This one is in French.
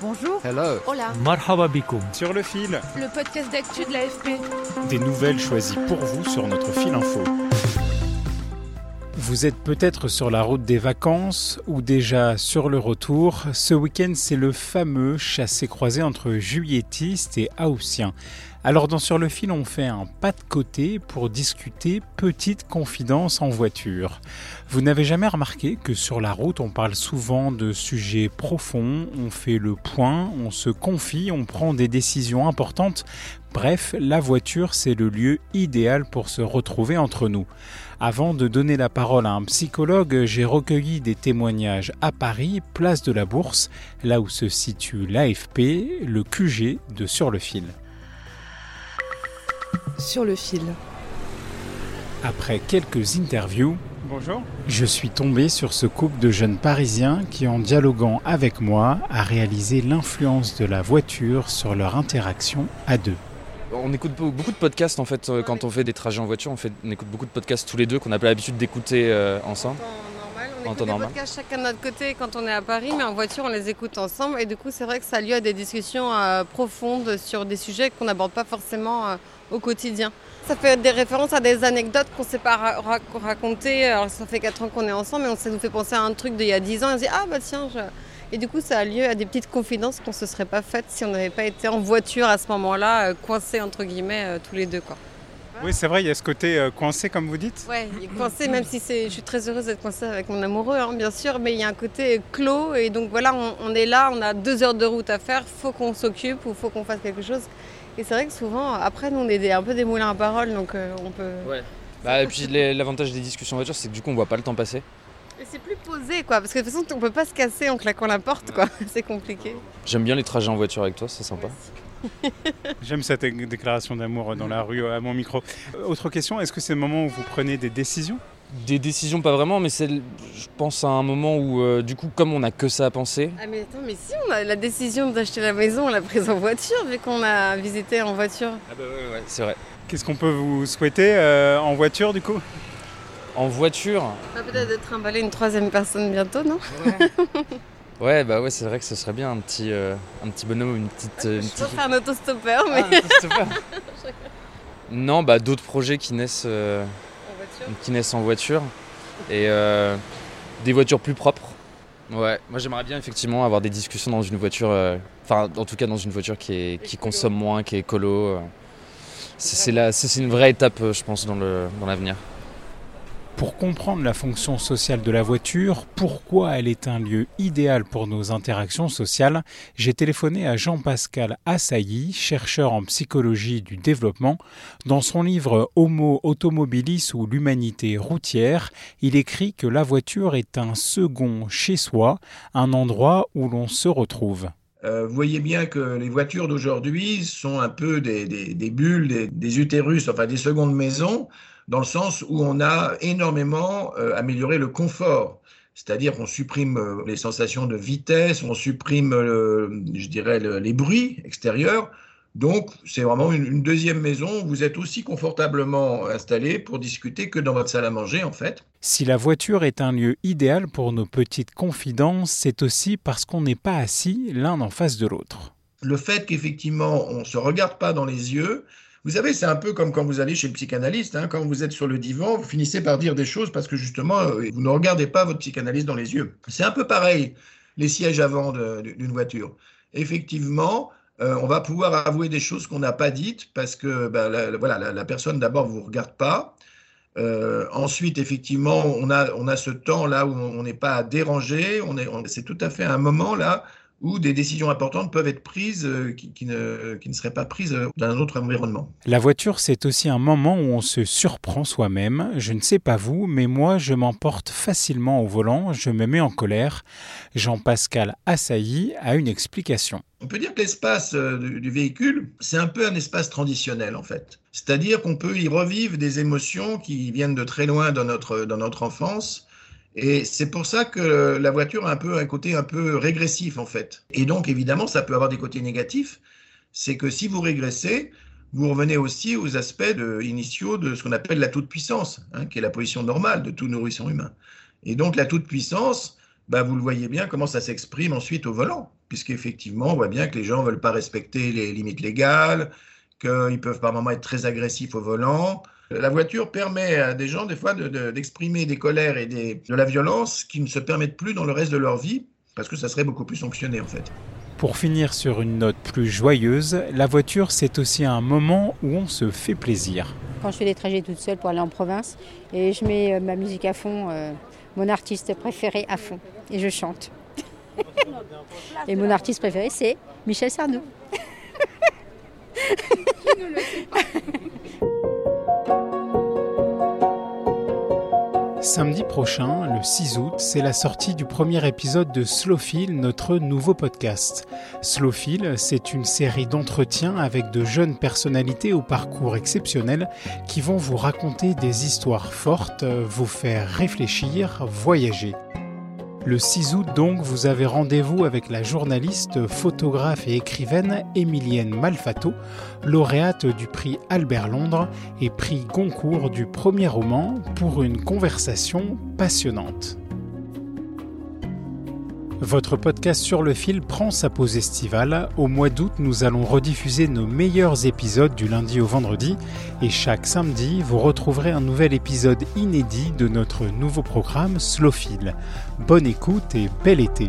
Bonjour. Hello. Hola. Marhaba. Sur le fil. Le podcast d'actu de l'AFP. Des nouvelles choisies pour vous sur notre fil info. Vous êtes peut-être sur la route des vacances ou déjà sur le retour. Ce week-end, c'est le fameux chassé-croisé entre juilletistes et haussiens. Alors dans Sur le fil, on fait un pas de côté pour discuter petite confidence en voiture. Vous n'avez jamais remarqué que sur la route, on parle souvent de sujets profonds, on fait le point, on se confie, on prend des décisions importantes. Bref, la voiture, c'est le lieu idéal pour se retrouver entre nous. Avant de donner la parole à un psychologue, j'ai recueilli des témoignages à Paris, place de la Bourse, là où se situe l'AFP, le QG de Sur le fil. Sur le fil. Après quelques interviews, Bonjour. je suis tombé sur ce couple de jeunes parisiens qui, en dialoguant avec moi, a réalisé l'influence de la voiture sur leur interaction à deux. On écoute be- beaucoup de podcasts en fait euh, quand on fait des trajets en voiture. On, fait, on écoute beaucoup de podcasts tous les deux qu'on n'a pas l'habitude d'écouter euh, ensemble. On En écoute temps des normal. podcasts chacun de notre côté quand on est à Paris, mais en voiture on les écoute ensemble. Et du coup, c'est vrai que ça a lieu à des discussions euh, profondes sur des sujets qu'on n'aborde pas forcément euh, au quotidien. Ça fait des références à des anecdotes qu'on ne s'est pas ra- ra- racontées. Alors, ça fait 4 ans qu'on est ensemble, mais on- ça nous fait penser à un truc d'il y a 10 ans. On se dit, ah bah tiens, je- Et du coup, ça a lieu à des petites confidences qu'on ne se serait pas faites si on n'avait pas été en voiture à ce moment-là, euh, coincés entre guillemets tous les deux. Quoi. Oui, c'est vrai, il y a ce côté euh, coincé, comme vous dites. Ouais, il est coincé, même si c'est, je suis très heureuse d'être coincée avec mon amoureux, hein, bien sûr, mais il y a un côté clos et donc voilà, on, on est là, on a deux heures de route à faire, faut qu'on s'occupe ou faut qu'on fasse quelque chose. Et c'est vrai que souvent, après, nous, on est des- un peu des moulins à parole, donc euh, on peut. Bah, et puis les- l'avantage des discussions en voiture, c'est que du coup on voit pas le temps passer. Et c'est plus posé, quoi, parce que de toute façon, on peut pas se casser en claquant la porte, quoi. C'est compliqué. J'aime bien les trajets en voiture avec toi, c'est sympa. J'aime cette déclaration d'amour dans la rue à mon micro. Euh, Autre question, est-ce que c'est le moment où vous prenez des décisions? Des décisions pas vraiment, mais c'est, je pense à un moment où euh, du coup comme on a que ça à penser, Ah, mais attends, mais si, on a la décision d'acheter la maison, on l'a prise en voiture, vu qu'on a visité en voiture. ah bah ouais, ouais, c'est vrai. Qu'est-ce qu'on peut vous souhaiter euh, en voiture du coup? En voiture, On va peut-être de trimballer une troisième personne bientôt, non? Ouais bah ouais c'est vrai que ce serait bien un petit, euh, un petit bonhomme ou une petite. euh, une petite... faire un autostoppeur, mais. Ah, c'est pas- non bah d'autres projets qui naissent. euh, en voiture. qui naissent en voiture et euh, des voitures plus propres. Ouais, moi j'aimerais bien effectivement avoir des discussions dans une voiture, euh, enfin en tout cas dans une voiture qui, est, qui consomme moins, qui est écolo. C'est une vraie étape je pense dans le- dans l'avenir. Pour comprendre la fonction sociale de la voiture, pourquoi elle est un lieu idéal pour nos interactions sociales, j'ai téléphoné à Jean-Pascal Assailly, chercheur en psychologie du développement. Dans son livre Homo automobilis ou l'humanité routière, il écrit que la voiture est un second chez soi, un endroit où l'on se retrouve. Euh, vous voyez bien que les voitures d'aujourd'hui sont un peu des, bulles, des, des utérus, enfin des secondes maisons, dans le sens où on a énormément euh, amélioré le confort. C'est-à-dire qu'on supprime euh, les sensations de vitesse, on supprime, euh, je dirais, le- les bruits extérieurs. Donc, c'est vraiment une, une deuxième maison. Vous êtes aussi confortablement installé pour discuter que dans votre salle à manger, en fait. Si la voiture est un lieu idéal pour nos petites confidences, c'est aussi parce qu'on n'est pas assis l'un en face de l'autre. le fait qu'effectivement on ne se regarde pas dans les yeux, vous savez, c'est un peu comme quand vous allez chez le psychanalyste, hein, quand vous êtes sur le divan, vous finissez par dire des choses parce que justement, euh, vous ne regardez pas votre psychanalyste dans les yeux. C'est un peu pareil, les sièges avant d'une voiture. Effectivement, euh, on va pouvoir avouer des choses qu'on n'a pas dites parce que ben, la, voilà, la, personne d'abord ne vous regarde pas. Euh, ensuite, effectivement, on a, on a ce temps là où on n'est pas on- c'est tout à fait un moment là où des décisions importantes peuvent être prises euh, qui, ne, qui, ne, seraient pas prises euh, dans un autre environnement. La voiture, c'est aussi un moment où on se surprend soi-même. Je ne sais pas vous, mais moi, je m'emporte facilement au volant, je me mets en colère. Jean-Pascal Assailly a une explication. On peut dire que l'espace euh, du véhicule, c'est un peu un espace transitionnel en fait. C'est-à-dire qu'on peut y revivre des émotions qui viennent de très loin dans notre, dans notre enfance et c'est pour ça que la voiture a un peu un côté un peu régressif en fait. Et donc évidemment, ça peut avoir des côtés négatifs. C'est que si vous régressez, vous revenez aussi aux aspects initiaux de ce qu'on appelle la toute-puissance, hein, qui est la position normale de tout nourrisson humain. Et donc la toute-puissance, bah, vous le voyez bien comment ça s'exprime ensuite au volant, puisqu'effectivement, on voit bien que les gens ne veulent pas respecter les limites légales, qu'ils peuvent par moments être très agressifs au volant, la voiture permet à des gens, des fois, d'exprimer des colères et de la violence qui ne se permettent plus dans le reste de leur vie, parce que ça serait beaucoup plus sanctionné, en fait. Pour finir sur une note plus joyeuse, la voiture, c'est aussi un moment où on se fait plaisir. Quand je fais des trajets toute seule pour aller en province, et je mets euh, ma musique à fond, euh, mon artiste préféré à fond, et je chante. et mon artiste préféré, c'est Michel Sardou. Samedi prochain, le 6 août, c'est la sortie du premier épisode de Slowfil, notre nouveau podcast. Slowfil, c'est une série d'entretiens avec de jeunes personnalités au parcours exceptionnel qui vont vous raconter des histoires fortes, vous faire réfléchir, voyager. Le 6 août donc, vous avez rendez-vous avec la journaliste, photographe et écrivaine Emilienne Malfato, lauréate du prix Albert Londres et prix Goncourt du premier roman pour une conversation passionnante. Votre podcast sur le fil prend sa pause estivale. Au mois d'août, nous allons rediffuser nos meilleurs épisodes du lundi au vendredi et chaque samedi, vous retrouverez un nouvel épisode inédit de notre nouveau programme Slowfil. Bonne écoute et bel été.